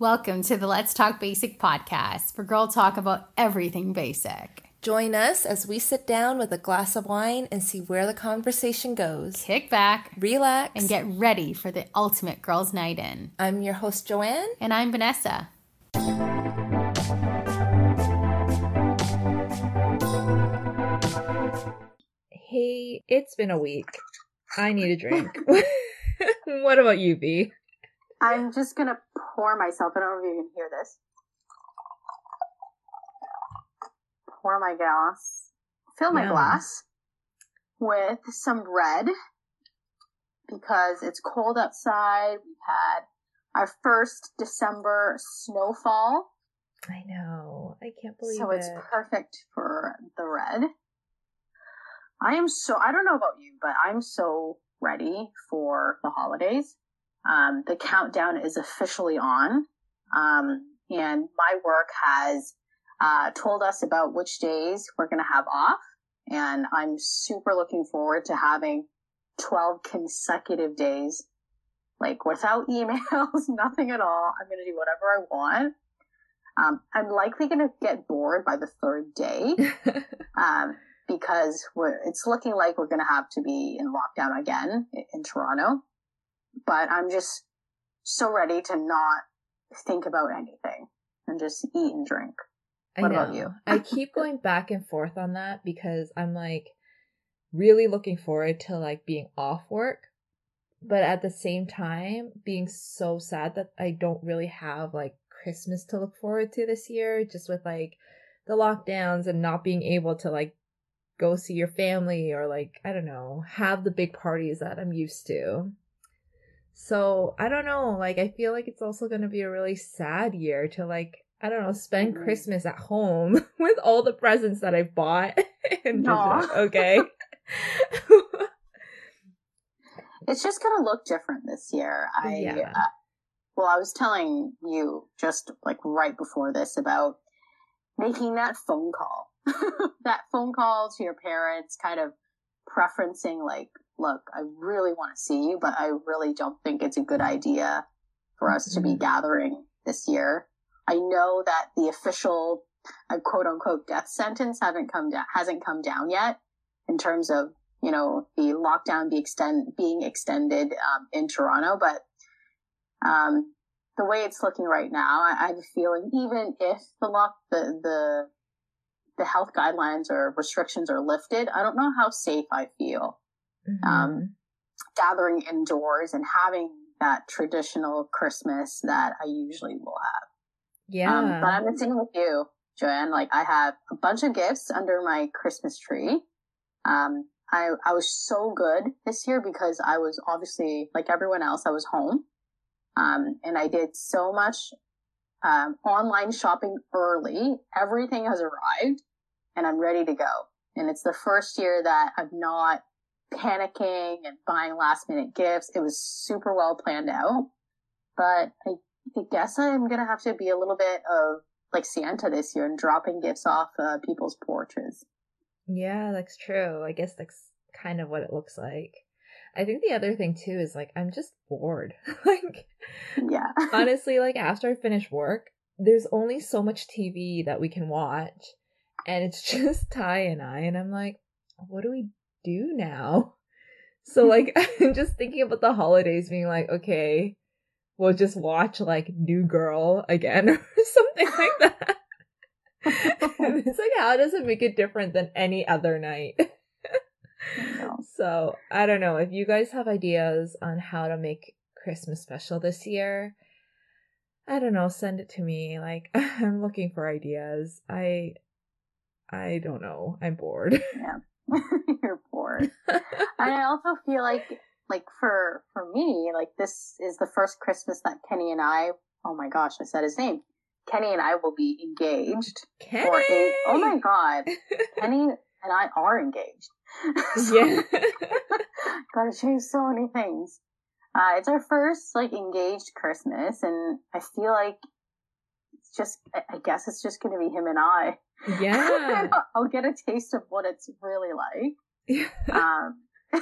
Welcome to the Let's Talk Basic podcast, where girl talk about everything basic. Join us as we sit down with a glass of wine and see where the conversation goes. Kick back, Relax, and get ready for the ultimate girls' night in. I'm your host, Joanne. And I'm Vanessa. Hey, it's been a week. I need a drink. what about you, B? I'm just gonna pour myself. I don't know if you can hear this. Pour my glass. Fill my Yum. glass with some red because it's cold outside. We've had our first December snowfall, I know. I can't believe so it. it's perfect for the red. I am so, I don't know about you, but I'm so ready for the holidays. Um, the countdown is officially on. Um, and my work has, uh, told us about which days we're going to have off. And I'm super looking forward to having 12 consecutive days, like without emails, nothing at all. I'm going to do whatever I want. Um, I'm likely going to get bored by the third day um, because we're, it's looking like we're going to have to be in lockdown again in, in Toronto. But I'm just so ready to not think about anything and just eat and drink. I What know. about you? I keep going back and forth on that because I'm like really looking forward to like being off work, but at the same time being so sad that I don't really have like Christmas to look forward to this year, just with like the lockdowns and not being able to like go see your family or like I don't know, have the big parties that I'm used to. So, I don't know, like I feel like it's also going to be a really sad year to like I don't know, spend Mhm. Christmas at home with all the presents that I've bought and just okay. It's just going to look different this year. I, Yeah. uh, well, I was telling you just like right before this about making that phone call, that phone call to your parents, kind of preferencing like, look, I really want to see you, but I really don't think it's a good idea for us to be Mhm. gathering this year. I know that the official uh, quote unquote death sentence haven't come down, hasn't come down yet in terms of, you know, the lockdown be extend, being extended, um, in Toronto, but, um, the way it's looking right now, I, I have a feeling even if the lock, the, the, the health guidelines or restrictions are lifted, I don't know how safe I feel Mhm. Um, gathering indoors and having that traditional Christmas that I usually will have. yeah. Um, but I'm the same with you, Joanne. Like I have a bunch of gifts under my Christmas tree. Um, I, I was so good this year because I was obviously like everyone else, I was home. Um, and I did so much, um, online shopping early. Everything has arrived and I'm ready to go. And it's the first year that I've not panicking and buying last minute gifts. It was super well planned out. But I, I guess I'm gonna have to be a little bit of like Santa this year and dropping gifts off uh, people's porches. Yeah, that's true. I guess that's kind of what it looks like. I think the other thing too is like I'm just bored. like Yeah. honestly, like after I finish work, there's only so much TV that we can watch. And it's just Ty and I, and I'm like, what do we do now? So like I'm just thinking about the holidays being like, okay, we'll just watch like New Girl again or something like that. It's like how does it make it different than any other night? So I don't know if you guys have ideas on how to make Christmas special this year. I don't know. Send it to me. Like I'm looking for ideas. I I don't know. I'm bored. You're bored. and I also feel like, like for for me, like this is the first Christmas that Kenny and I. Oh my gosh, I said his name. Kenny and I will be engaged Kenny. for a. Oh my god, Kenny and I are engaged. yeah. Gotta change so many things. Uh, it's our first like engaged Christmas, and I feel like it's just. I I guess it's just gonna be him and I. yeah. I'll get a taste of what it's really like. um,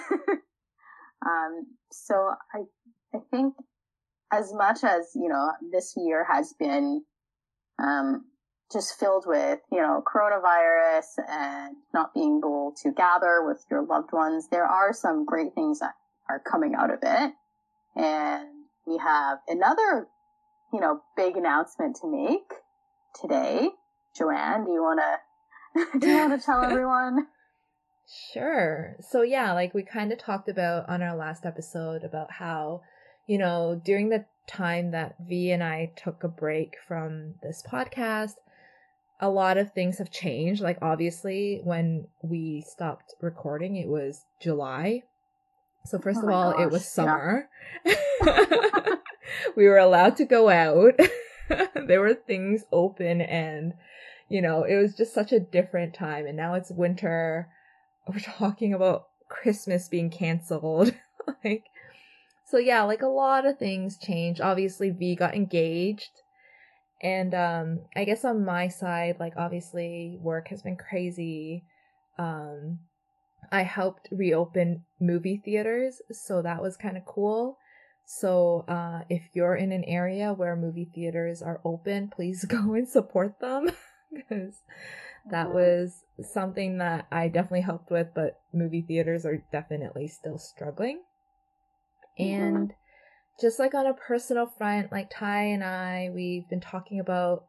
um, so I, I think as much as, you know, this year has been, um, just filled with, you know, coronavirus and not being able to gather with your loved ones, there are some great things that are coming out of it. And we have another, you know, big announcement to make today. Joanne, do you want to, do you want to tell everyone? Sure. So yeah, like we kind of talked about on our last episode about how, you know, during the time that V and I took a break from this podcast, a lot of things have changed. Like obviously when we stopped recording, it was July. So oh first Oh of all, it gosh, was yeah. summer. we were allowed to go out. there were things open and you know, it was just such a different time and now it's winter. We're talking about Christmas being canceled. like so yeah, like a lot of things changed. Obviously V got engaged. And um I guess on my side, like obviously work has been crazy. Um I helped reopen movie theaters, so that was kind of cool. So uh if you're in an area where movie theaters are open, please go and support them because that Mhm. was something that I definitely helped with, but movie theaters are definitely still struggling. Mhm. And just like on a personal front, like Ty and I, we've been talking about,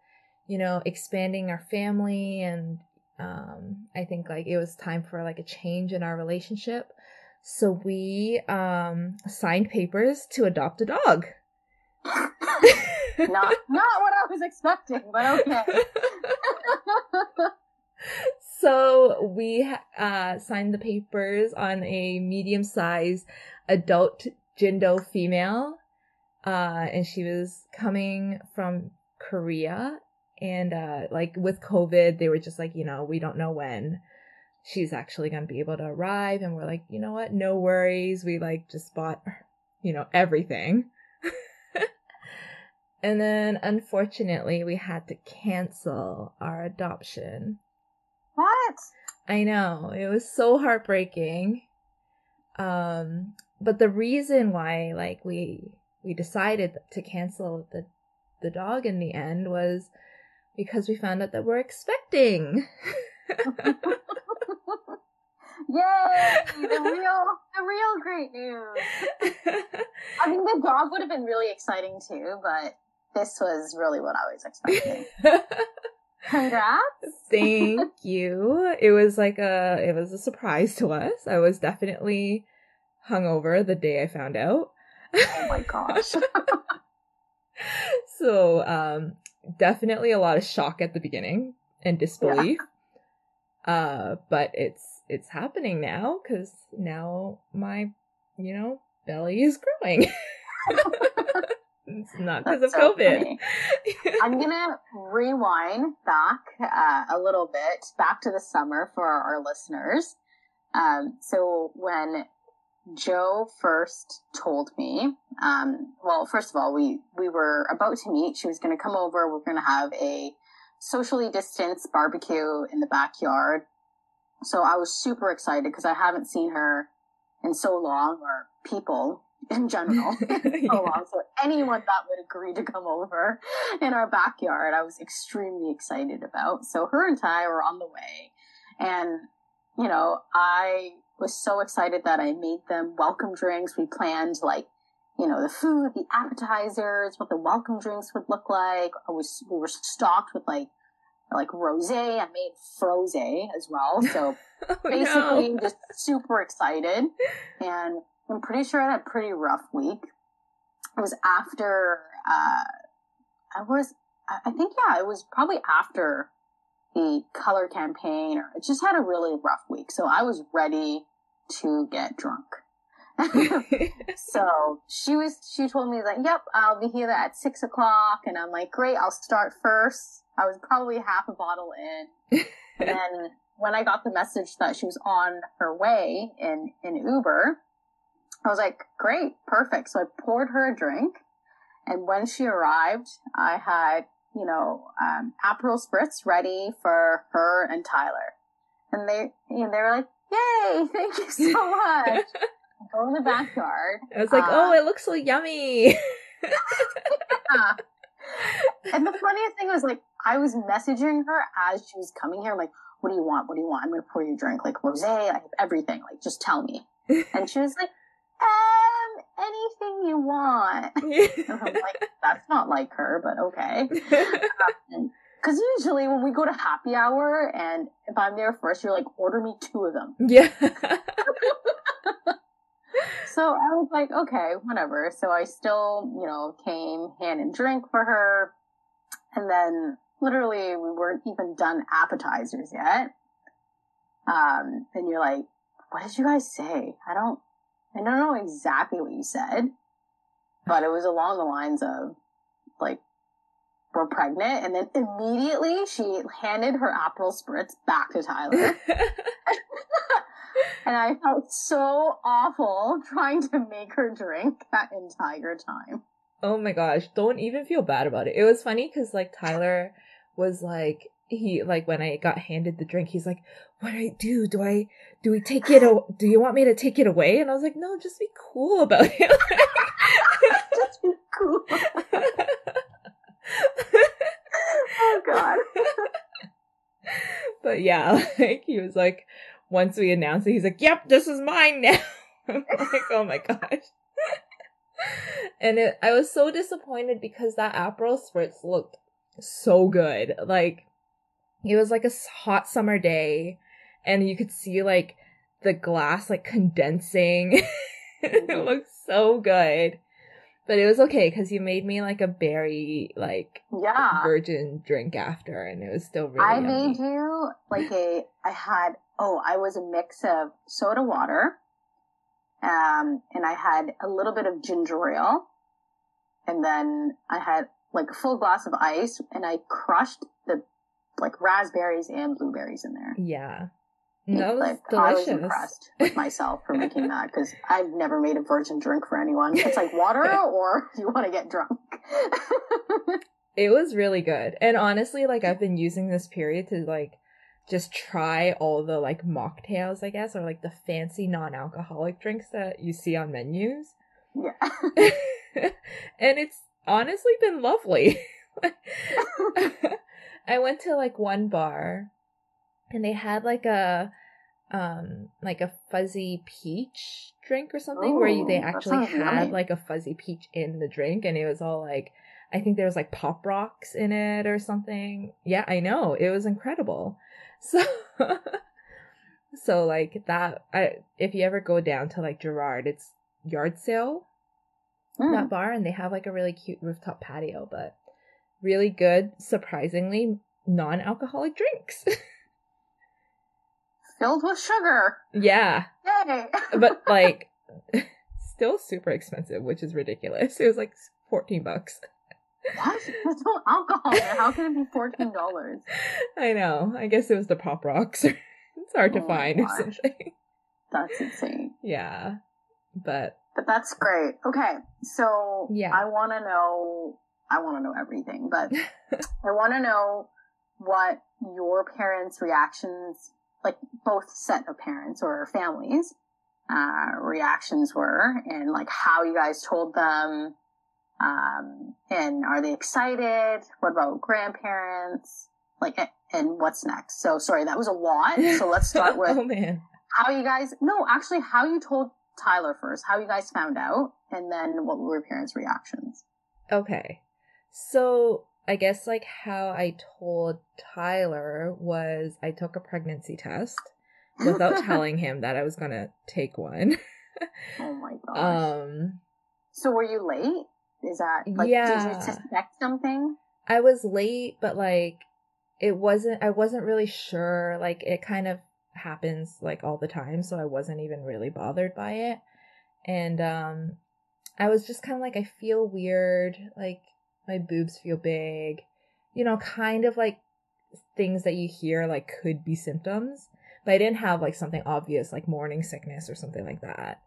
you know, expanding our family and um I think like it was time for like a change in our relationship. So we um signed papers to adopt a dog. not, not what I was expecting, but okay. so we uh, signed the papers on a medium-sized adult Jindo female, uh, and she was coming from Korea. And uh, like with COVID, they were just like, you know, we don't know when she's actually gonna be able to arrive. And we're like, you know what? No worries. We like just bought, you know, everything. and then unfortunately, we had to cancel our adoption. what? I know. It was so heartbreaking. Um but the reason why like we we decided to cancel the the dog in the end was because we found out that we're expecting. Yay! The real, the real great news. I mean, the dog would have been really exciting too, but this was really what I was expecting. Congrats! Thank you. It was like a it was a surprise to us. I was definitely hungover the day I found out. Oh my gosh. so um definitely a lot of shock at the beginning and disbelief uh but it's it's happening now because now my you know belly is growing it's not because of so covid. I'm gonna rewind back uh, a little bit, back to the summer for our listeners. Um, so when Joe first told me, um, well, first of all, we we were about to meet. She was going to come over. We're going to have a socially distanced barbecue in the backyard. So I was super excited because I haven't seen her in so long, or people in general in so long. So anyone that would agree to come over in our backyard, I was extremely excited about. So her and Ty were on the way, and you know, I was so excited that I made them welcome drinks. We planned like, you know, the food, the appetizers, what the welcome drinks would look like. I was, we were stocked with like, like rosé. I made frosé as well. So Oh, basically no. just super excited. And I'm pretty sure I had a pretty rough week. It was after, uh, I was, I I think, yeah, it was probably after the color campaign or it just had a really rough week. So I was ready to get drunk. so she was, she told me like, yep, I'll be here at six o'clock. And I'm like, great, I'll start first. I was probably half a bottle in. And then when I got the message that she was on her way in, in Uber, I was like, great, perfect. So I poured her a drink. And when she arrived, I had, you know, um, Aperol Spritz ready for her and Tyler. And they, you know, they were like, yay, thank you so much. Go in the backyard. I was like, oh, it looks so yummy. Yeah. And the funniest thing was like I was messaging her as she was coming here, I'm like, what do you want? What do you want? I'm gonna pour you a drink, like rosé, I have everything. Like, just tell me. And she was like, um, anything you want. And I'm like, that's not like her, but okay. Because usually when we go to happy hour and if I'm there first, you're like, order me two of them. yeah. So I was like, okay, whatever. So I still, you know, came hand and drink for her. And then literally we weren't even done appetizers yet. Um, and you're like, what did you guys say? I don't, I don't know exactly what you said, but it was along the lines of like, we're pregnant. And then immediately she handed her Aperol spritz back to Tyler. and I felt so awful trying to make her drink that entire time. Oh my gosh, don't even feel bad about it. It was funny because like Tyler was like he like when I got handed the drink, he's like, "What do I do? Do I do we take it? O- do you want me to take it away?" And I was like, "No, just be cool about it." Just be cool. oh god. but yeah, like he was like, once we announced it, he's like, "Yep, this is mine now." I'm like, oh my gosh. and it, I was so disappointed because that Aperol spritz looked so good. Like it was like a hot summer day, and you could see like the glass like condensing. it looked so good. But it was okay because you made me like a berry like Yeah. virgin drink after, and it was still really. I yummy. made you like a I had oh, I was a mix of soda water, um, and I had a little bit of ginger ale, and then I had like a full glass of ice, and I crushed the like raspberries and blueberries in there. Yeah. That was like, I was delicious. impressed with myself for making that because I've never made a virgin drink for anyone. It's like water or you want to get drunk. It was really good. And honestly, like I've been using this period to like just try all the like mocktails, I guess, or like the fancy non-alcoholic drinks that you see on menus. yeah. and it's honestly been lovely. I went to like one bar and they had like a um like a fuzzy peach drink or something where you, they actually had yummy. like a fuzzy peach in the drink and it was all like I think there was like pop rocks in it or something. Yeah, I know. It was incredible. So so like that I if you ever go down to like Gerrard, it's yard sale Mm. that bar and they have like a really cute rooftop patio, but really good, surprisingly non-alcoholic drinks. Filled with sugar. yeah, Yay. but like still super expensive, which is ridiculous. It was like 14 bucks. what? There's no alcohol there. How can it be fourteen dollars? I know. I guess it was the pop rocks. it's hard to Oh my find or something. That's insane. Yeah. But But that's great. Okay, so Yeah. I want to know. I want to know everything, but I want to know what your parents' reactions, like both set of parents or families, uh, reactions were, and like how you guys told them. Um, and are they excited? What about grandparents? Like, and what's next? So sorry, that was a lot. So let's start with oh man. how you guys no actually how you told tyler first how you guys found out and then what were your parents reactions Okay. So I guess like how I told Tyler was I took a pregnancy test without telling him that I was gonna take one. oh my gosh Um so were you late is that like did Yeah. you suspect something I was late, but like it wasn't I wasn't really sure. Like it kind of happens like all the time, so I wasn't even really bothered by it. And um I was just kind of like I feel weird, like my boobs feel big. You know, kind of like things that you hear like could be symptoms, but I didn't have like something obvious like morning sickness or something like that.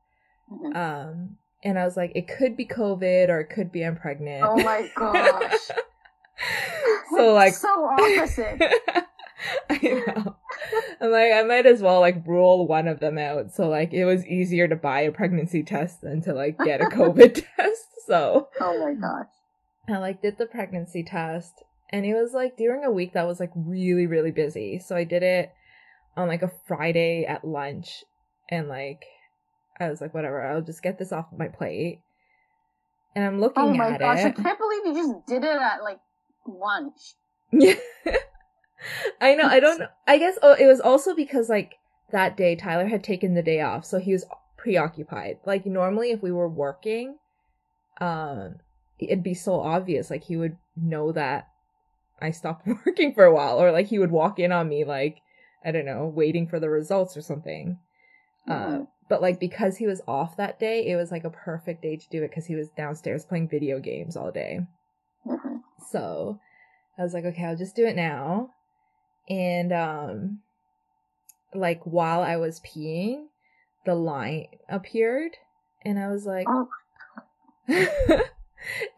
Mhm. Um and I was like it could be COVID or it could be I'm pregnant. oh my gosh so like so opposite I know. I'm like, I might as well like rule one of them out. So like it was easier to buy a pregnancy test than to like get a COVID test. So Oh my gosh. I like did the pregnancy test and it was like during a week that was like really, really busy. So I did it on like a Friday at lunch and like I was like, whatever, I'll just get this off my plate. And I'm looking at it. Oh my gosh, I can't believe you just did it at like lunch. Yeah. I know. I don't know. I guess oh, it was also because like that day Tyler had taken the day off, so he was preoccupied. Like normally if we were working, um it'd be so obvious like he would know that I stopped working for a while or like he would walk in on me like I don't know, waiting for the results or something. Uh, Mhm. but like because he was off that day, it was like a perfect day to do it because he was downstairs playing video games all day. Mhm. So I was like, okay, I'll just do it now. And um like while I was peeing, the line appeared and I was like Oh.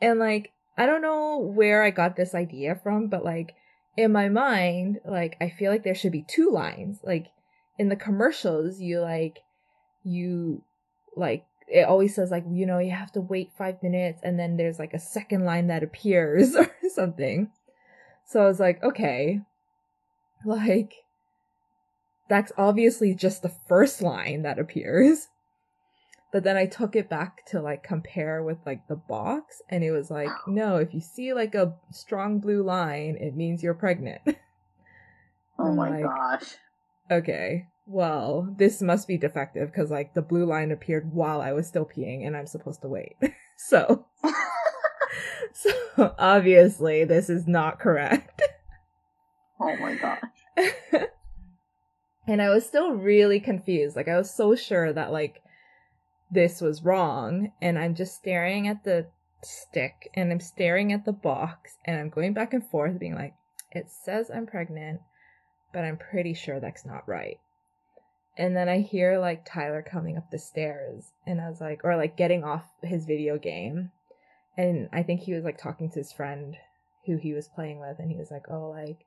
and like I don't know where I got this idea from, but like in my mind, like I feel like there should be two lines. Like in the commercials, you like you like it always says like you know you have to wait five minutes and then there's like a second line that appears or something. So I was like, okay, like that's obviously just the first line that appears. But then I took it back to like compare with like the box and it was like, no, if you see like a strong blue line, it means you're pregnant. Oh my like- gosh. okay, well, this must be defective because like the blue line appeared while I was still peeing and I'm supposed to wait. so, so obviously this is not correct. Oh my gosh. and I was still really confused. Like I was so sure that like this was wrong and I'm just staring at the stick and I'm staring at the box and I'm going back and forth being like it says I'm pregnant, but I'm pretty sure that's not right. And then I hear like Tyler coming up the stairs and I was like or like getting off his video game and I think he was like talking to his friend who he was playing with and he was like, "Oh, like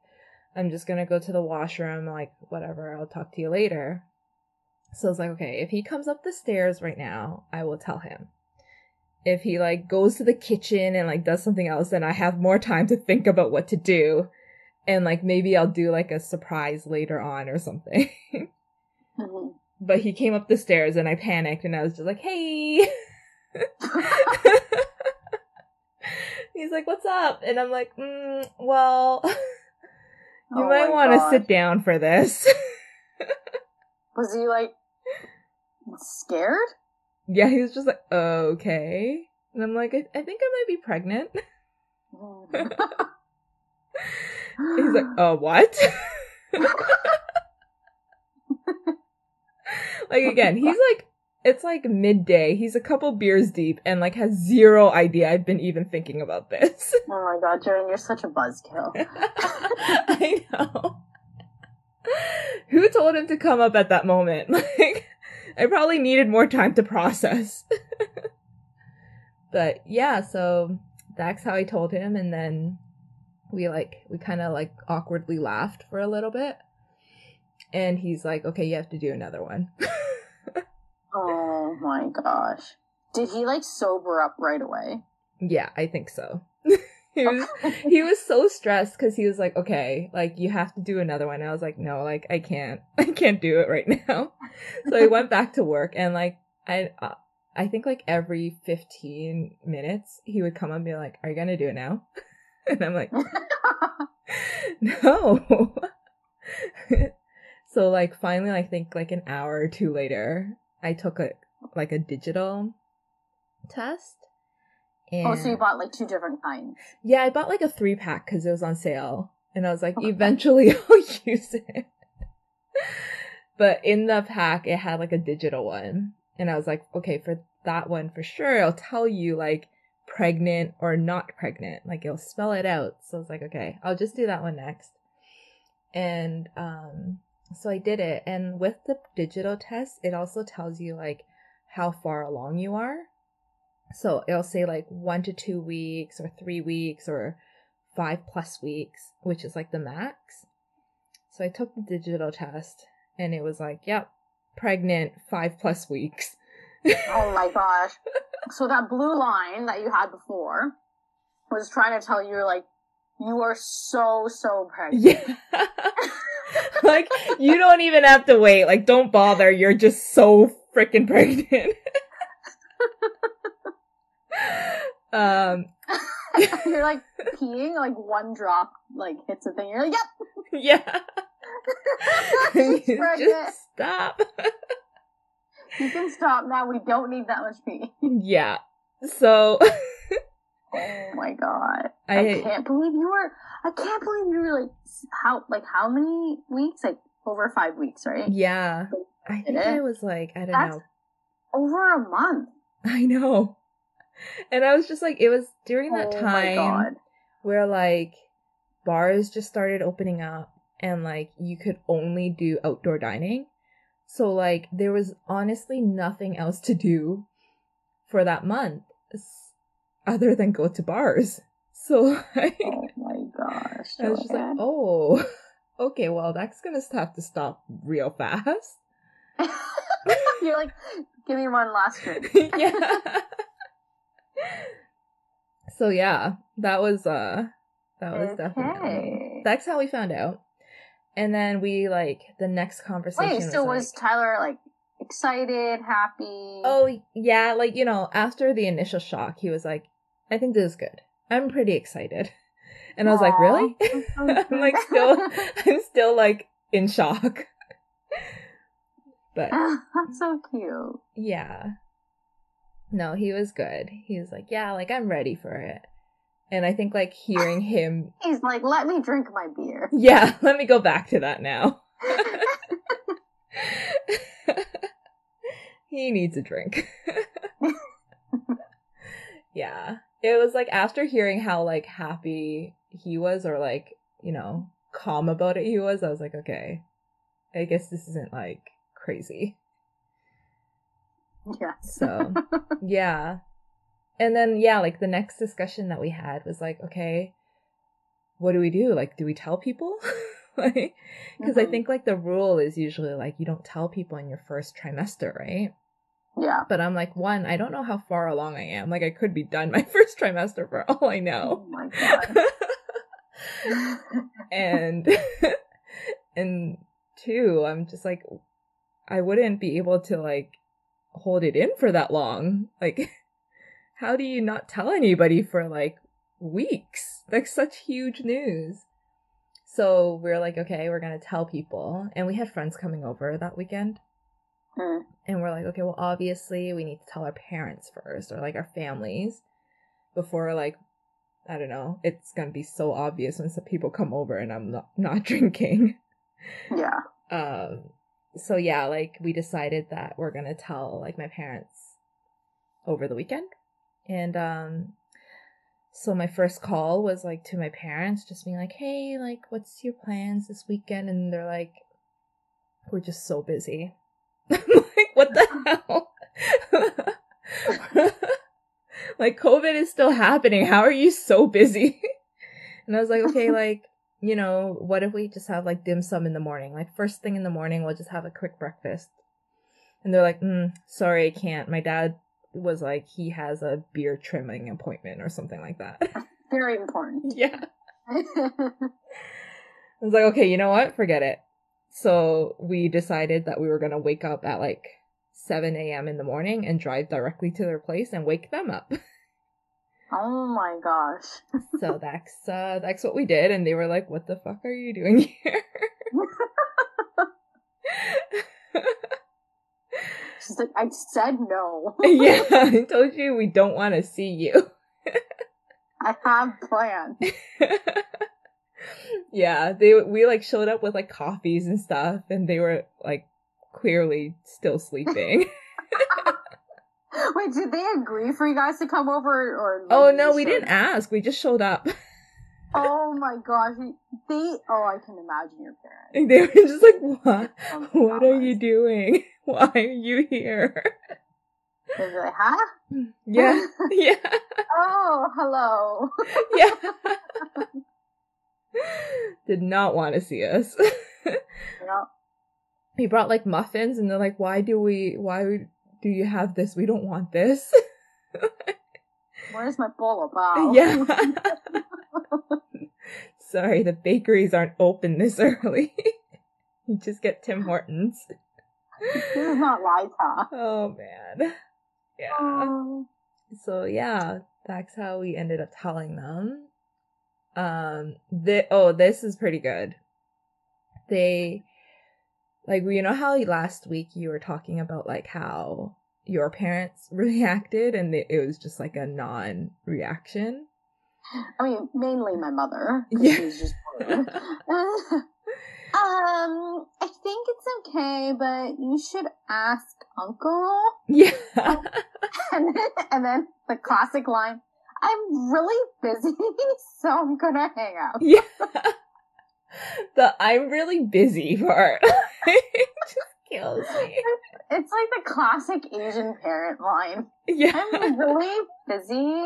I'm just gonna go to the washroom, like, whatever, I'll talk to you later. So I was like, okay, if he comes up the stairs right now, I will tell him. If he, like, goes to the kitchen and, like, does something else, then I have more time to think about what to do. And, like, maybe I'll do, like, a surprise later on or something. Mhm. but he came up the stairs and I panicked and I was just like, hey! He's like, what's up? And I'm like, mm, well, you Oh might want to sit down for this. Was he like scared? yeah, he was just like, okay. And I'm like, I, I think I might be pregnant. He's like, oh, what? like, again, he's like, it's like midday. He's a couple beers deep and like has zero idea I've been even thinking about this. oh my god, Jaren, you're such a buzzkill. I know. Who told him to come up at that moment? Like, I probably needed more time to process. but yeah, so that's how I told him, and then we like we kind of like awkwardly laughed for a little bit, and he's like, "Okay, you have to do another one." Oh my gosh. Did he like sober up right away? yeah, I think so. he was he was so stressed because he was like, okay, like you have to do another one. And I was like, no, like I can't, I can't do it right now. So I went back to work and like I, uh, I think like every fifteen minutes he would come up and be like, "Are you gonna do it now?" And I'm like, no. so like finally, I think like an hour or two later, I took a like a digital test. And oh, so you bought like two different kinds. yeah, I bought like a three pack because it was on sale. And I was like, eventually I'll use it. but in the pack, it had like a digital one. And I was like, okay, for that one for sure, I'll tell you like pregnant or not pregnant. Like it'll spell it out. So I was like, okay, I'll just do that one next. And um so I did it. And with the digital test, it also tells you like how far along you are. So it'll say like one to two weeks or three weeks or five plus weeks, which is like the max. So I took the digital test and it was like, yep, pregnant five plus weeks. oh my gosh. So that blue line that you had before was trying to tell you, like, you are so, so pregnant. Yeah. like, you don't even have to wait. Like, don't bother. You're just so freaking pregnant. um, you're like peeing, like one drop like hits a thing. You're like, yep. Yeah. She's pregnant. just stop. You can stop now. We don't need that much pee. Yeah. So Oh my god. I- I, can't believe you were I can't believe you were like how like how many weeks? Like over five weeks, right? yeah, I think it? I was like, I don't That's- know. Over a month. I know. And I was just like, it was during that oh time where like bars just started opening up and like you could only do outdoor dining. So like there was honestly nothing else to do for that month other than go to bars. So like Oh my gosh. I was just like, oh, okay, well that's gonna have to stop real fast. You're like, give me one last drink. yeah. so yeah, that was uh that was definitely that's how we found out. And then we like the next conversation. Wait, so was like, Tyler like excited, happy? Oh yeah, like you know, after the initial shock, he was like, "I think this is good. I'm pretty excited." And I was like, "Really?" I'm like still, I'm still like in shock. but That's so cute. yeah, no, he was good. He was like, "Yeah, like I'm ready for it." And I think like hearing him, He's like, let me drink my beer. yeah, let me go back to that now. he needs a drink. yeah. It was like after hearing how like happy he was or like, you know, calm about it he was, I was like, okay. I guess this isn't like crazy. yeah. So, yeah. And then yeah, like the next discussion that we had was like, okay, what do we do? Like do we tell people? like because I Mhm. think like the rule is usually like you don't tell people in your first trimester, right? Yeah. But I'm like, one, I don't know how far along I am. Like, I could be done my first trimester for all I know. Oh my god. and, and two, I'm just like, I wouldn't be able to like hold it in for that long. Like, how do you not tell anybody for like weeks? Like, such huge news. So we're like, okay, we're gonna tell people. And we had friends coming over that weekend. Mm. And we're like, okay, well, obviously we need to tell our parents first or like our families before like, I don't know, it's gonna be so obvious when some people come over and I'm not, not drinking. Yeah. Um, so yeah, like we decided that we're gonna tell like my parents over the weekend. And um, so my first call was like to my parents, just being like, hey, like, what's your plans this weekend? And they're like, we're just so busy. I'm like, what the hell? like, COVID is still happening. How are you so busy? and I was like, okay, like, you know, what if we just have like dim sum in the morning? Like, first thing in the morning, we'll just have a quick breakfast. And they're like, mm, sorry, I can't. My dad was like, he has a beer trimming appointment or something like that. Very important. yeah. I was like, okay, you know what? Forget it. So we decided that we were gonna wake up at like 7 a.m. in the morning and drive directly to their place and wake them up. oh my gosh. so that's uh that's what we did, and they were like, "What the fuck are you doing here?" She's like, I said no. yeah, I told you we don't want to see you. I have plans. Yeah, they we like showed up with like coffees and stuff, and they were like clearly still sleeping. Wait, did they agree for you guys to come over or? oh no, we didn't ask. We just showed up. Oh my gosh, they. Oh, I can imagine your parents. And they were just like, "What? Oh, What are you doing? Why are you here?" They'd be like, huh? Yeah, yeah, Oh, hello. yeah. Did not want to see us. no. he brought like muffins and they're like, why do we, why do you have this? We don't want this. Where's my bowl of yeah. Sorry, the bakeries aren't open this early. you just get Tim Hortons. this is not Lita. Oh man. Yeah. Oh. So yeah, that's how we ended up telling them. Um the oh, this is pretty good. They like you know how last week you were talking about like how your parents reacted and it, it was just like a non-reaction. I mean, mainly my mother. Yeah. Just um, I think it's okay, but you should ask Uncle. Yeah. And then, and then the classic line, I'm really busy, so I'm gonna hang out. yeah. the I'm really busy part just kills me. It's like the classic Asian parent line. Yeah. I'm really busy.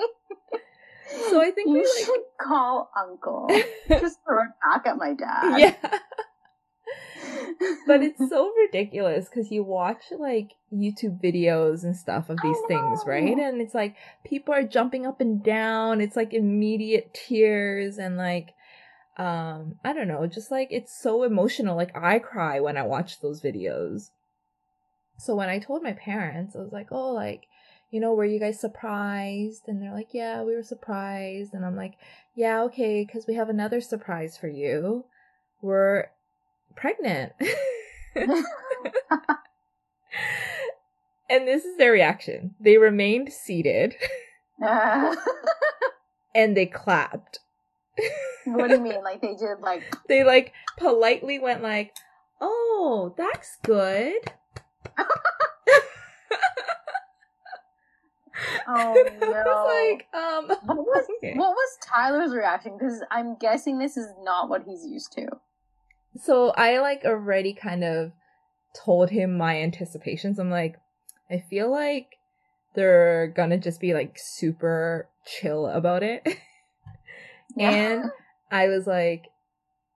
So I think you we like should call Uncle. Just throw it back at my dad. yeah. But it's so ridiculous because you watch like YouTube videos and stuff of these things, right? And it's like people are jumping up and down. It's like immediate tears and like um I don't know, just like it's so emotional. Like I cry when I watch those videos. So when I told my parents, I was like, "Oh, like you know, were you guys surprised?" And they're like, "Yeah, we were surprised." And I'm like, "Yeah, okay, cuz we have another surprise for you. We're pregnant." and this is their reaction. They remained seated Uh, and they clapped. what do you mean? Like they did like They like politely went like, "Oh, that's good." Oh no. like, um, what was okay. what was Tyler's reaction? Because I'm guessing this is not what he's used to. So I like already kind of told him my anticipations. I'm like, I feel like they're gonna just be like super chill about it. and I was like,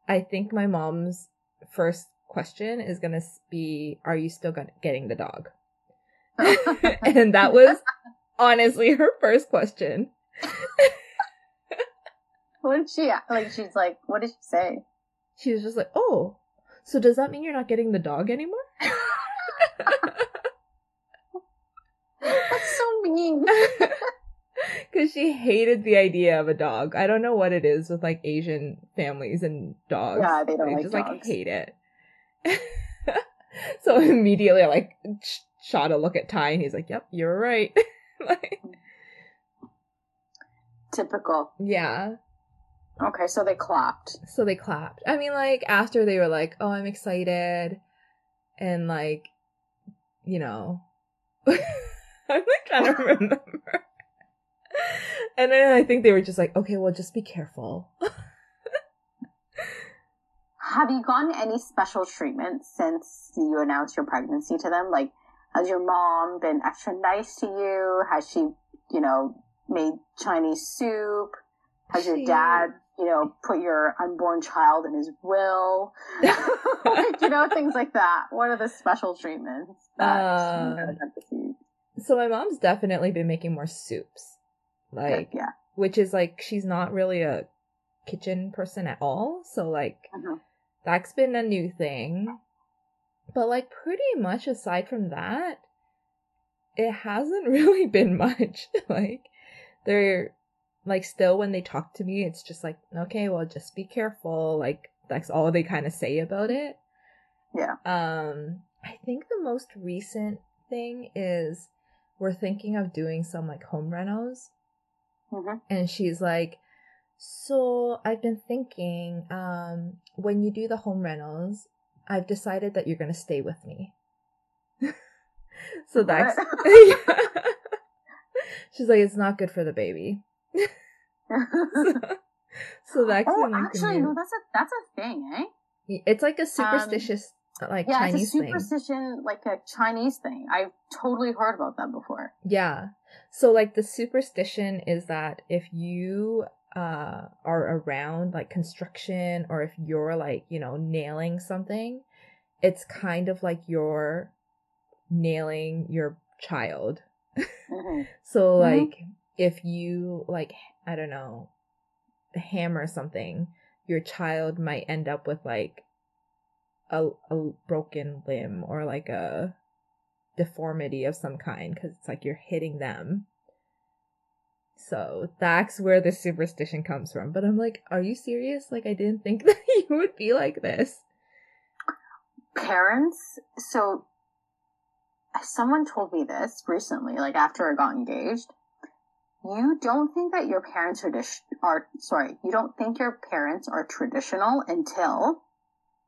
I think my mom's first question is gonna be, "Are you still gonna getting the dog?" and that was honestly her first question. what did she like? She's like, what did she say? She was just like, "Oh, so does that mean you're not getting the dog anymore?" That's so mean. Because she hated the idea of a dog. I don't know what it is with like Asian families and dogs. Yeah, they don't like just like hate it. so immediately I like sh- shot a look at Ty and he's like, "Yep, you're right." like, Typical. yeah. Okay, so they clapped. So they clapped. I mean, like after they were like, "Oh, I'm excited," and like, you know, I'm like trying to remember. and then I think they were just like, "Okay, well, just be careful." Have you gotten any special treatment since you announced your pregnancy to them? Like, has your mom been extra nice to you? Has she, you know, made Chinese soup? Has your dad, you know, put your unborn child in his will? like, you know, things like that. What are the special treatments that Uh, you? So my mom's definitely been making more soups, like, yeah. which is like she's not really a kitchen person at all. So like Mhm. that's been a new thing. But like pretty much aside from that, it hasn't really been much. like they're like still when they talk to me, it's just like, okay, well just be careful. Like that's all they kind of say about it. Yeah. Um I think the most recent thing is we're thinking of doing some like home renos hmm and she's like so i've been thinking um when you do the home rentals i've decided that you're going to stay with me so that's she's like it's not good for the baby so that's oh, been, like, the actually, no, that's a that's a thing, eh? it's like a superstitious like yeah, chinese it's a thing superstition, like a Chinese thing. I've totally heard about that before. Yeah. So like the superstition is that if you uh are around like construction or if you're like, you know, nailing something it's kind of like you're nailing your child. Mhm. So Mhm. like if you like I don't know hammer something, your child might end up with like a a broken limb or like a deformity of some kind because it's like you're hitting them. So that's where the superstition comes from. But I'm like, are you serious? Like I didn't think that you would be like this. Parents, so someone told me this recently, like after I got engaged. You don't think that your parents are, dis- are sorry, you don't think your parents are traditional until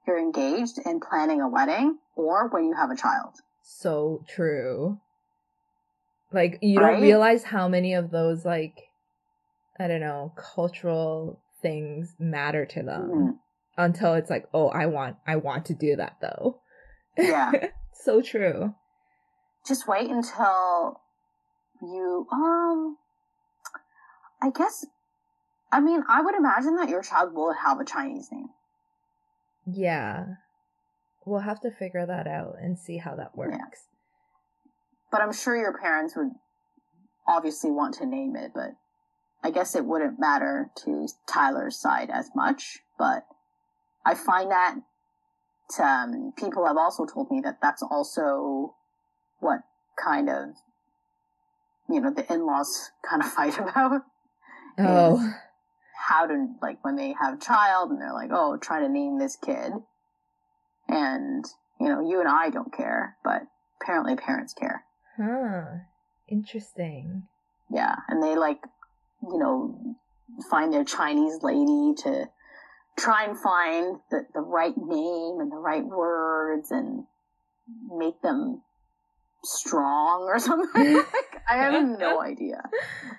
you're engaged and planning a wedding or when you have a child. So true. Like you Right? don't realize how many of those like I don't know, cultural things matter to them Mhm. until it's like, "Oh, I want I want to do that though." Yeah. so true. Just wait until you, um, I guess, I mean, I would imagine that your child will have a Chinese name. Yeah. We'll have to figure that out and see how that works. But I'm sure your parents would obviously want to name it, but I guess it wouldn't matter to Tyler's side as much. But I find that um, people have also told me that that's also what kind of, you know, the in-laws kind of fight about. Oh. How to, like, when they have a child and they're like, oh, try to name this kid. And, you know, you and I don't care, but apparently parents care. Huh. Interesting. Yeah, and they like, you know, find their Chinese lady to try and find the, the right name and the right words and make them strong or something. like, I have no idea,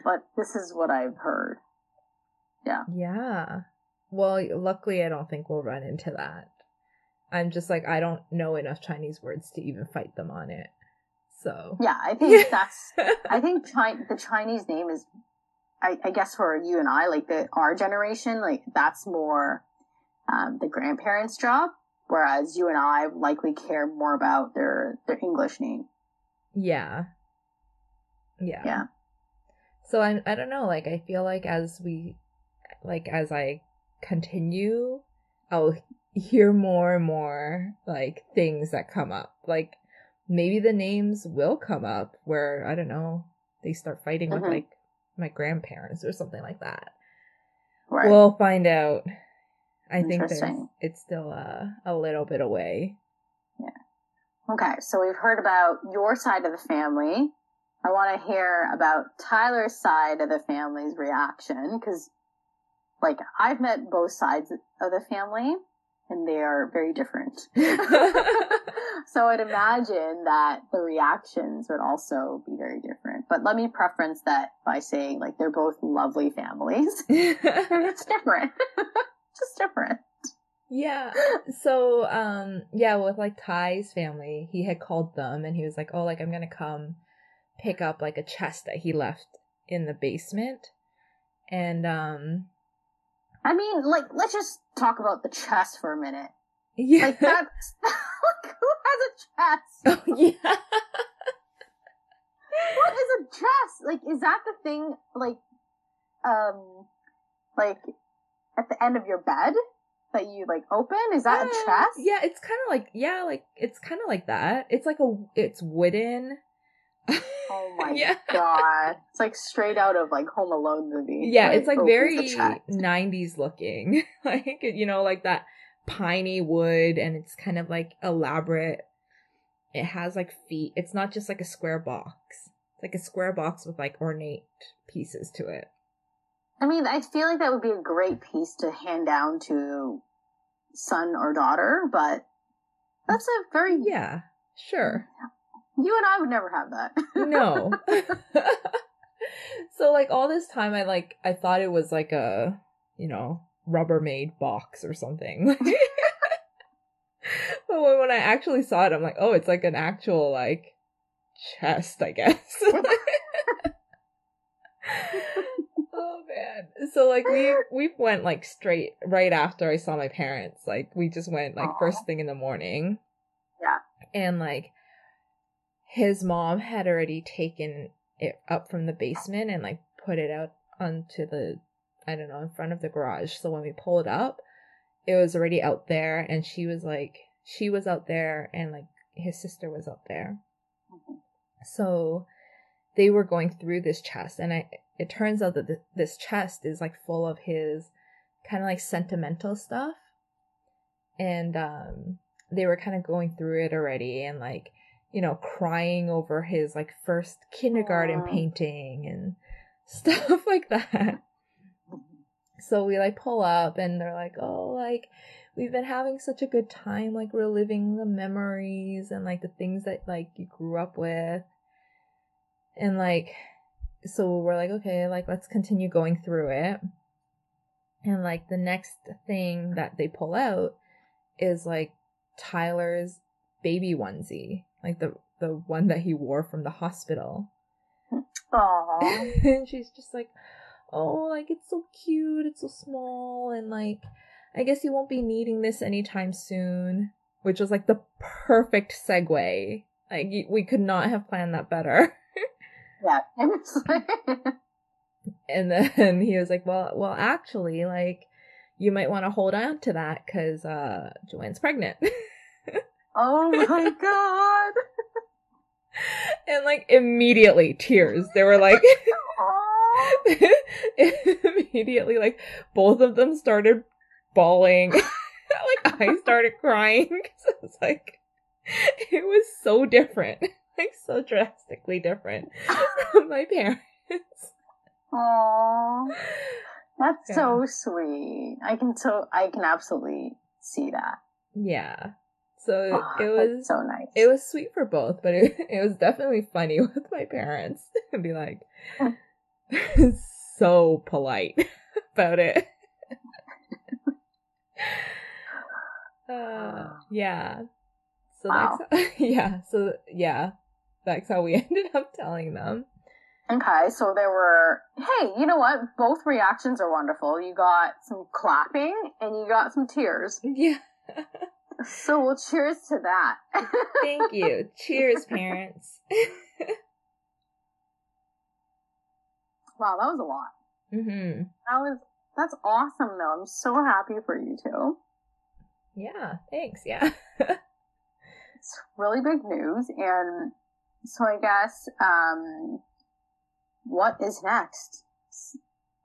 but this is what I've heard. Yeah. Yeah. Well, luckily I don't think we'll run into that. I'm just like I don't know enough Chinese words to even fight them on it. So. Yeah, I think that's. I think Chi- the Chinese name is, I, I guess for you and I, like the our generation, like that's more um, the grandparents' job, whereas you and I likely care more about their their English name. Yeah. Yeah. Yeah. So I I don't know, like I feel like as we like as I continue, I'll hear more and more like things that come up. Like maybe the names will come up where I don't know, they start fighting with Mhm. like my grandparents or something like that. Right. We'll find out. I think there's, it's still uh, a little bit away. Okay, so we've heard about your side of the family. I want to hear about Tyler's side of the family's reaction because, like, I've met both sides of the family, and they are very different. so I'd imagine that the reactions would also be very different. But let me preference that by saying like they're both lovely families. They're different. just different. Yeah. So, um, yeah, with like Ty's family, he had called them and he was like, "Oh, like I'm gonna come pick up like a chest that he left in the basement," and um, I mean, like, let's just talk about the chest for a minute. yeah, Like that's like who has a chest? oh yeah, What is a chest? Like, is that the thing? Like, um, like at the end of your bed that you like open? Is that a Uh, chest? Yeah, it's kind of like yeah, like it's kind of like that. It's like a it's wooden. Oh my Yeah. god! It's like straight out of like Home Alone movie. Yeah, it's like very 90s looking. like, you know, like that piney wood and it's kind of like elaborate. It has like feet. It's not just like a square box. It's like a square box with like ornate pieces to it. I mean, I feel like that would be a great piece to hand down to son or daughter, but that's a very Yeah, sure. You and I would never have that. No. so like all this time I like I thought it was like a, you know, Rubbermaid box or something. but when, when I actually saw it, I'm like, oh, it's like an actual like chest, I guess. man. So like we we went like straight right after I saw my parents. Like we just went like Aw. first thing in the morning Yeah. And like his mom had already taken it up from the basement and like put it out onto the I don't know, in front of the garage. So when we pulled up, it was already out there and she was like she was out there and like his sister was out there. Mhm. So they were going through this chest and I it turns out that th- this chest is like full of his kind of like sentimental stuff. And um they were kind of going through it already and like you know crying over his like first kindergarten Aw. painting and stuff like that. So we like pull up and they're like oh like we've been having such a good time like reliving the memories and like the things that like you grew up with. And like so we're like okay like let's continue going through it and like the next thing that they pull out is like tyler's baby onesie like the the one that he wore from the hospital Aww. and she's just like, oh, like it's so cute, it's so small, and like, I guess you won't be needing this anytime soon. Which was like the perfect segue. Like we could not have planned that better. yeah. It was like, And then he was like, well, well, actually, like, you might want to hold on to that because uh, Joanne's pregnant. oh my god. and like immediately tears. They were like. Immediately like both of them started bawling like i started crying because it was like it was so different like so drastically different from my parents Aw. That's Yeah. so sweet. I can so I can absolutely see that. yeah so Aw, it that's was so nice. it was sweet for both but it, it was definitely funny with my parents and be like so polite about it uh yeah so Wow. yeah so yeah that's how we ended up telling them Okay, so there were, hey, you know what? Both reactions are wonderful. You got some clapping and you got some tears. yeah So we'll cheers to that. thank you cheers parents wow, that was a lot. hmm That was, that's awesome though. I'm so happy for you two. yeah thanks yeah It's really big news. And so I guess, um, what is next?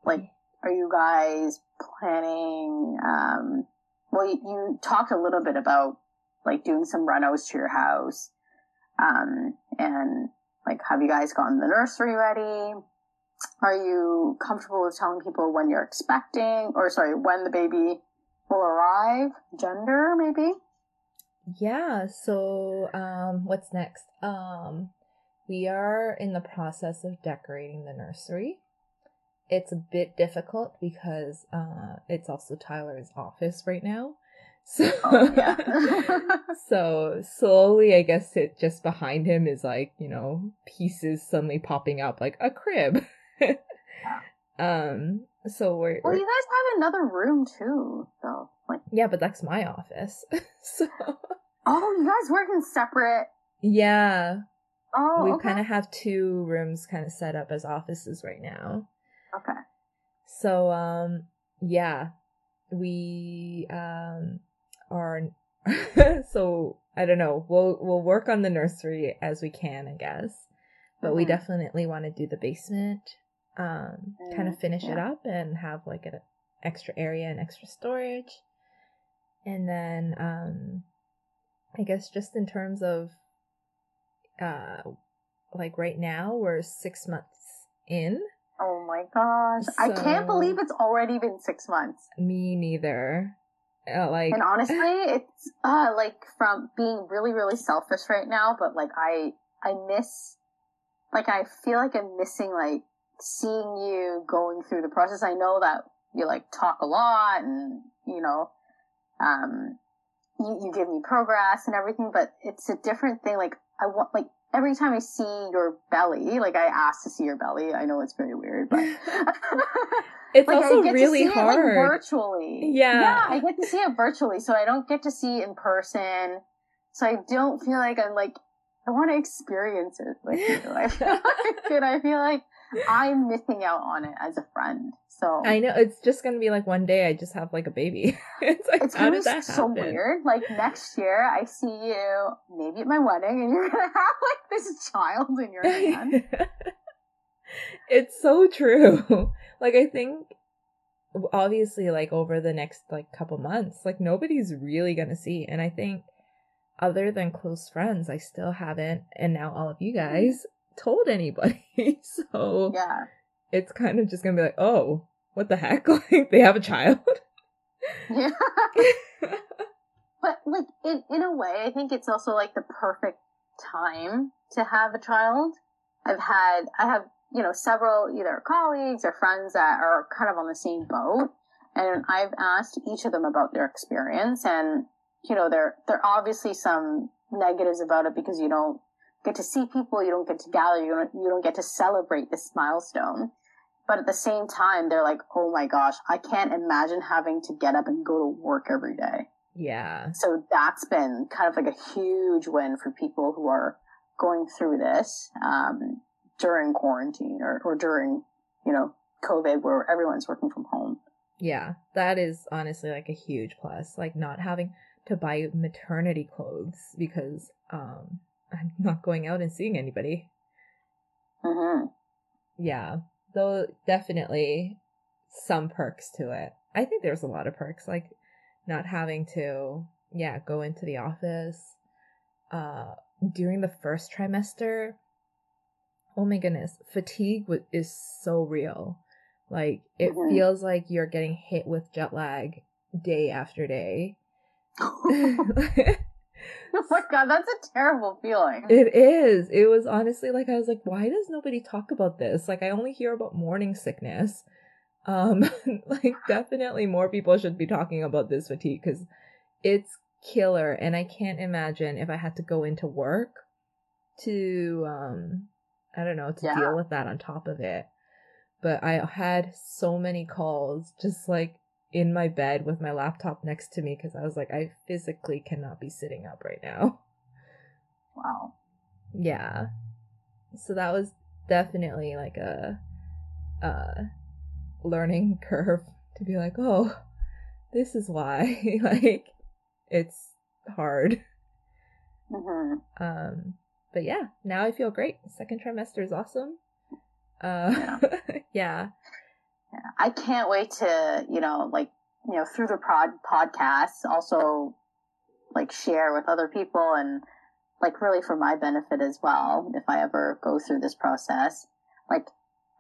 Like, are you guys planning, um, well, you, you talked a little bit about like doing some renos to your house. Um, and like, have you guys gotten the nursery ready? Are you comfortable with telling people when you're expecting, or sorry, when the baby will arrive? Gender, maybe? Yeah, so um what's next? Um we are in the process of decorating the nursery. It's a bit difficult because uh it's also Tyler's office right now. So Oh, yeah. so slowly I guess it just behind him is like, you know, pieces suddenly popping up like a crib. um so we're, Well, we're you guys have another room too, though. Like, yeah, but that's my office. so oh, you guys work in separate. yeah, Oh, we okay. kind of have two rooms kind of set up as offices right now. okay. So um yeah, we um are so I don't know. We'll we'll work on the nursery as we can, I guess. But we Mhm. definitely want to do the basement um kind of Mm, finish it up and have like an extra area and extra storage. And then um I guess just in terms of uh like right now we're 6 months in Oh my gosh. I can't believe it's already been six months. Me neither. Uh, like, And honestly, it's uh like from being really, really selfish right now, but like I I miss like I feel like I'm missing like seeing you going through the process. I know that you like talk a lot and you know um you, you give me progress and everything, but it's a different thing. Like I want like every time I see your belly, like I ask to see your belly. I know it's very weird, but it's like, I also get to really see It, like, hard. virtually. Yeah. Yeah, I get to see it virtually, so I don't get to see it in person. So I don't feel like I'm like, I want to experience it with you. I feel like, and I feel like I'm missing out on it as a friend. So I know it's just gonna be like one day I just have like a baby. it's like it's gonna be so happen? weird. Like next year, I see you maybe at my wedding, and you're gonna have like this child in your hand. it's so true. Like I think obviously like over the next like couple months, like nobody's really gonna see. And I think other than close friends, I still haven't and now all of you mm-hmm. guys told anybody. so yeah, it's kind of just gonna be like, oh, what the heck? Like they have a child. yeah. but like in in a way, I think it's also like the perfect time to have a child. I've had I have you know several either colleagues or friends that are kind of on the same boat, and I've asked each of them about their experience, and you know there there are obviously some negatives about it because you don't get to see people, you don't get to gather, you don't you don't get to celebrate this milestone. But at the same time, they're like, oh my gosh, I can't imagine having to get up and go to work every day. yeah. So that's been kind of like a huge win for people who are going through this um, during quarantine or, or during, you know, COVID where everyone's working from home. Yeah. That is honestly like a huge plus. Like not having to buy maternity clothes because um I'm not going out and seeing anybody. hmm Yeah, though definitely some perks to it. I think there's a lot of perks, like not having to, yeah, go into the office. Uh, during the first trimester, oh my goodness, fatigue wa- is so real. Like it Mhm. feels like you're getting hit with jet lag day after day. oh my god, that's a terrible feeling. It is. It was honestly like I was like, why does nobody talk about this? Like I only hear about morning sickness. Um like definitely more people should be talking about this fatigue cuz it's killer and I can't imagine if I had to go into work to um I don't know, to Yeah. deal with that on top of it. But I had so many calls just like in my bed with my laptop next to me cuz I was like I physically cannot be sitting up right now. wow. Yeah. So that was definitely like a uh learning curve to be like, "Oh, this is why." like it's hard. hmm Um but yeah, now I feel great. Second trimester is awesome. Uh yeah. Yeah. I can't wait to, you know, like, you know, through the pod podcasts, also like share with other people and like really for my benefit as well, if I ever go through this process, like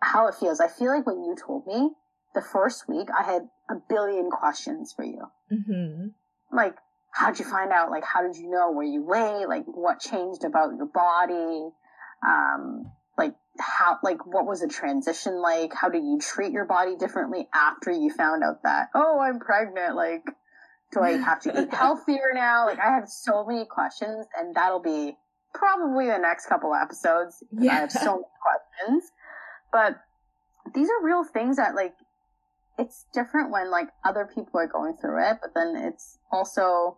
how it feels. I feel like when you told me the first week, I had a billion questions for you. Mhm. Like, how'd you find out? Like, how did you know? where you lay? Like, what changed about your body? Um, how like what was the transition like? How do you treat your body differently after you found out that oh i'm pregnant like do i have to eat healthier now? Like i have so many questions and that'll be probably the next couple episodes. 'cause i have so many questions. But these are real things that like it's different when like other people are going through it but then it's also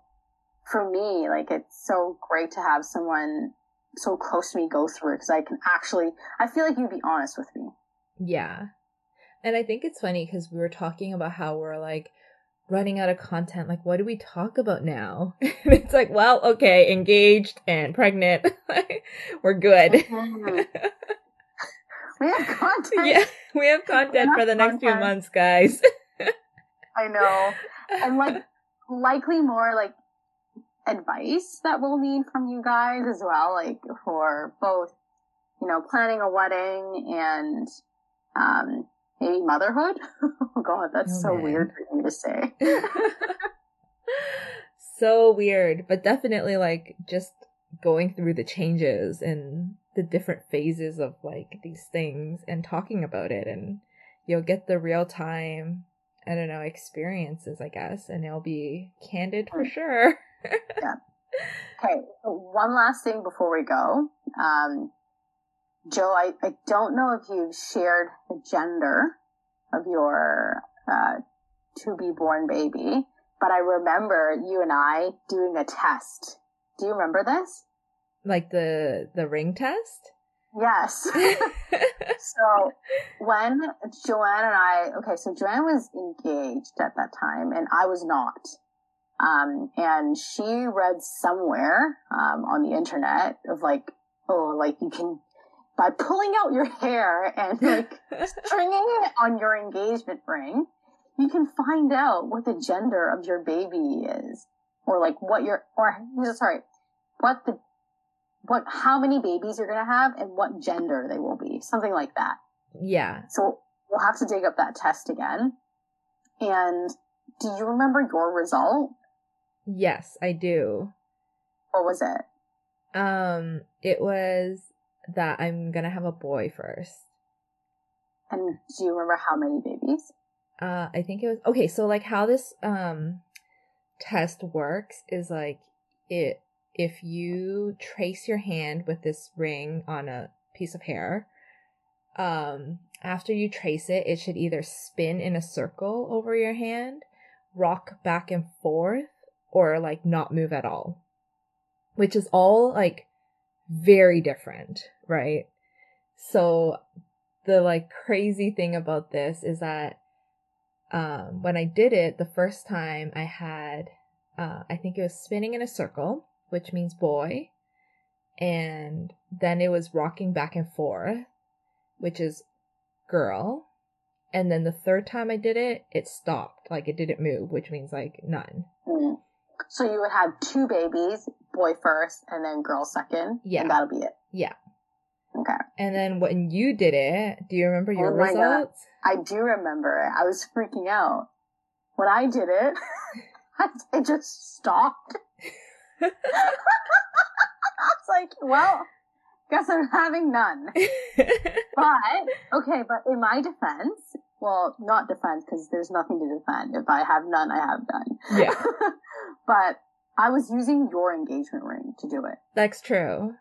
for me like it's so great to have someone so close to me go through it because I can actually I feel like you'd be honest with me. Yeah. And I think it's funny cuz we were talking about how we're like running out of content. Like what do we talk about now? it's like, well, okay, engaged and pregnant. we're good. We have content. yeah, we have content Enough for the next few months, guys. I know. And like likely more like advice that we'll need from you guys as well, like for both, you know, planning a wedding and um maybe motherhood. oh god, that's Oh, so man. weird for me to say. so weird, but definitely like just going through the changes and the different phases of like these things and talking about it and you'll get the real time I don't know experiences I guess and it'll be candid for sure. Okay, so one last thing before we go. Um, Joe, I, I don't know if you've shared the gender of your uh, to be born baby, but I remember you and I doing a test Do you remember this? Like the the ring test? Yes. so when Joanne and I, okay, so Joanne was engaged at that time and I was not. Um, and she read somewhere, um, on the internet of like, oh, like you can, by pulling out your hair and like stringing it on your engagement ring, you can find out what the gender of your baby is. Or like what your, or, sorry, what the what how many babies you're gonna have and what gender they will be, something like that. Yeah. So we'll have to dig up that test again. And do you remember your result? Yes, I do. What was it? Um, it was that I'm gonna have a boy first. And do you remember how many babies? Uh, I think it was okay. So like how this um test works is like it if you trace your hand with this ring on a piece of hair, um, after you trace it, it should either spin in a circle over your hand, rock back and forth, or like not move at all. Which is all like very different, right? So the like crazy thing about this is that um when I did it the first time I had uh I think it was spinning in a circle which means boy. And then it was rocking back and forth, which is girl. And then the third time I did it, it stopped. Like it didn't move, which means like none. Mm. So you would have two babies, boy first and then girl second. Yeah. And that'll be it. Yeah. Okay. And then when you did it, do you remember your oh results? God. I do remember it. I was freaking out. When I did it, I just stopped. it's like, well, guess I'm having none. but, okay, but in my defense, well, not defense because there's nothing to defend. If I have none, I have none. Yeah. But I was using your engagement ring to do it. That's true.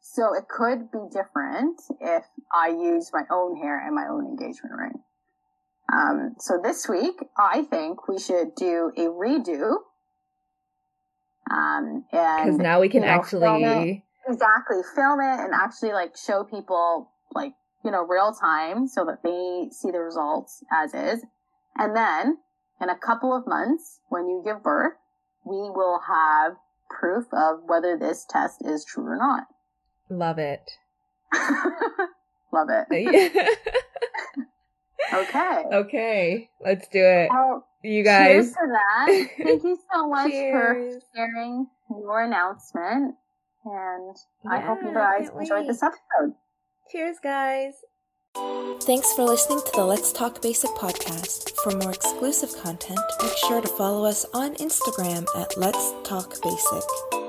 So it could be different if I use my own hair and my own engagement ring. Um, so this week, I think we should do a redo um, and because now we can you know, actually film exactly film it and actually like show people like you know real time so that they see the results as is. And then in a couple of months, when you give birth, we will have proof of whether this test is true or not. Love it. Love it. okay. Okay, let's do it. Well, you guys. Cheers for that. Thank you so much for sharing your announcement. And yeah, I hope you guys enjoyed this episode. Cheers, guys. Thanks for listening to the Let's Talk Basic podcast. For more exclusive content, make sure to follow us on Instagram at Let's Talk Basic.